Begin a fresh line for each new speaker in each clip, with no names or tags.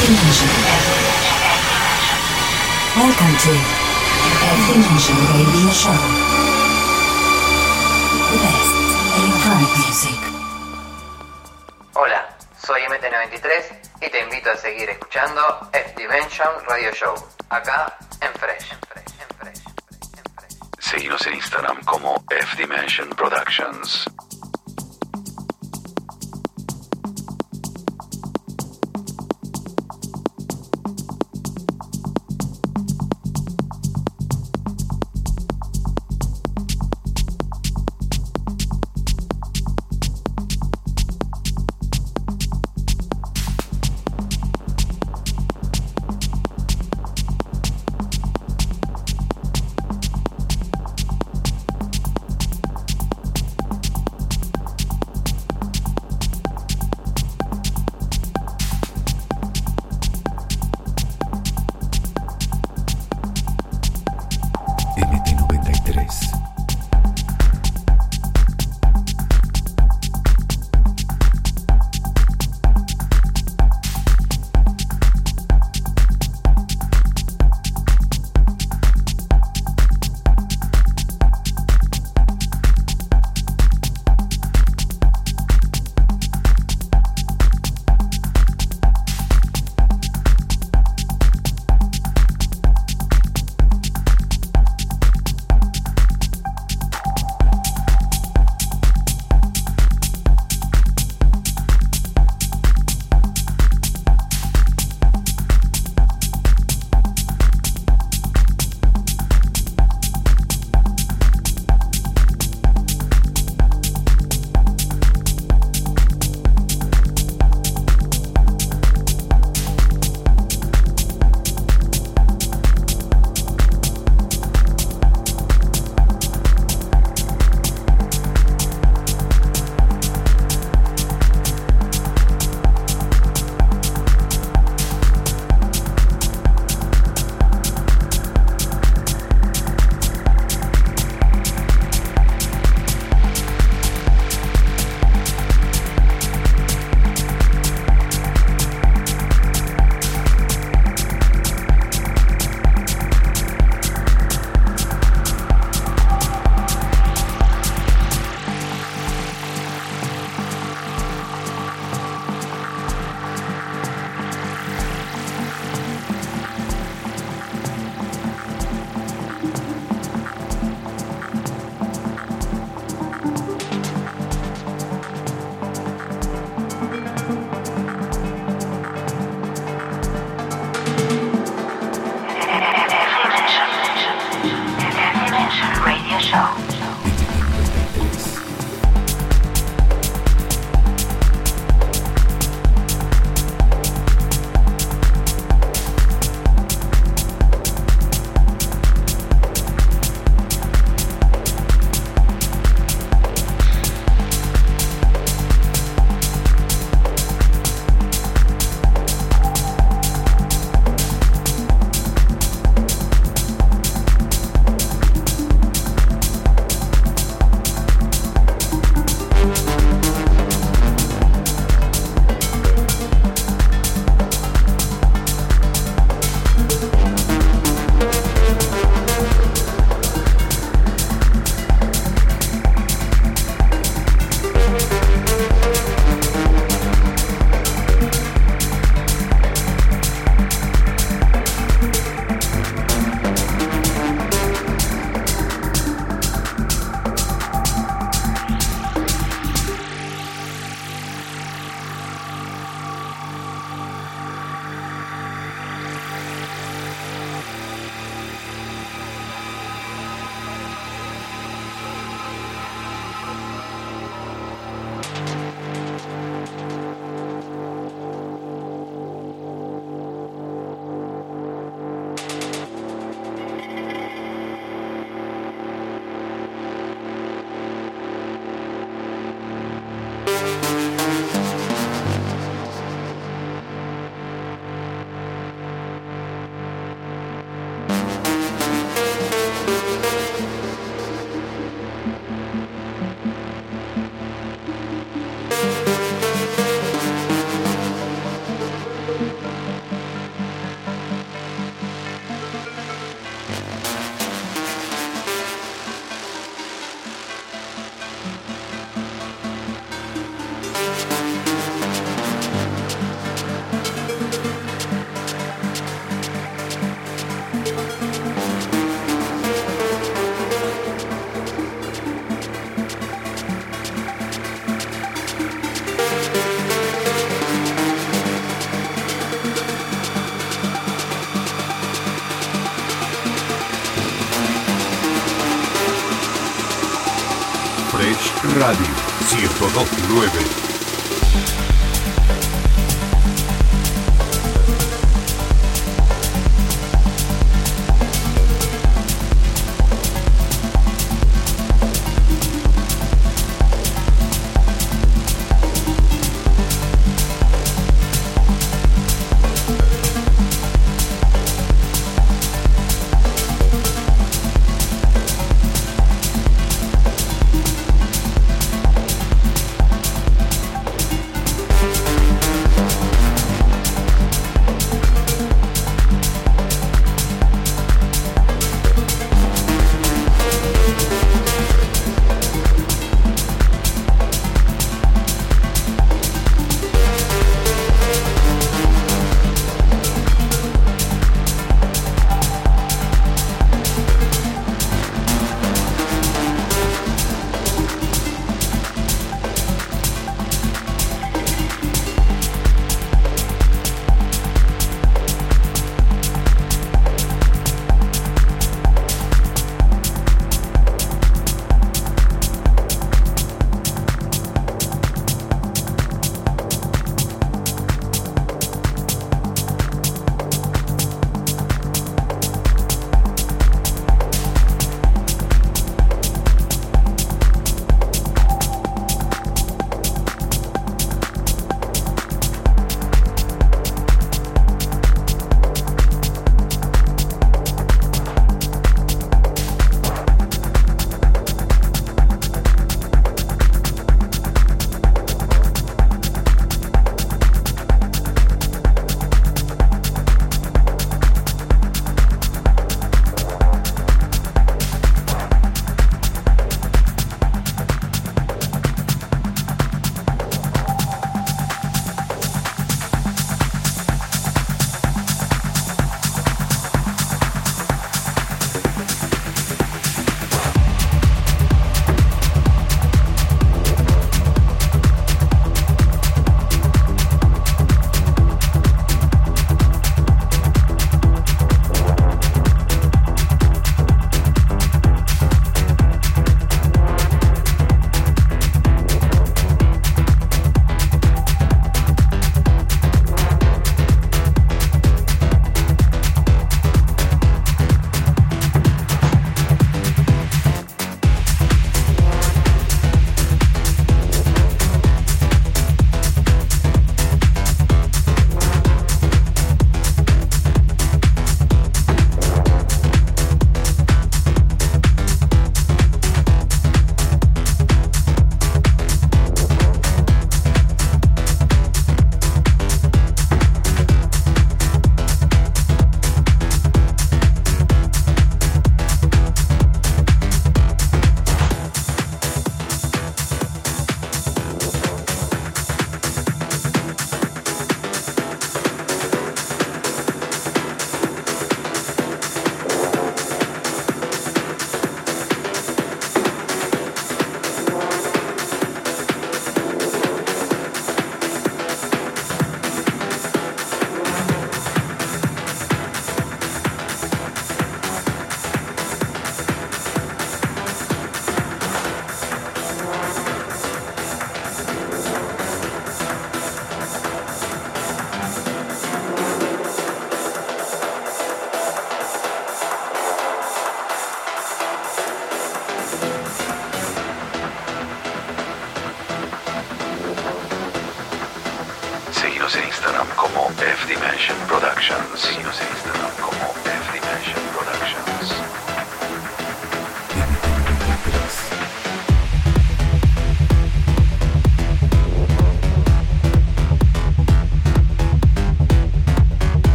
Dimension. Welcome to F Dimension Radio Show. The best electronic music.
Hola, soy MT93 y te invito a seguir escuchando F Dimension Radio Show, acá en Fresh. en Fresh, en Fresh, en Fresh.
Seguinos en Instagram como F Dimension Productions. Radio 1029.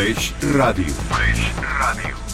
Fresh Radio. Fresh Radio.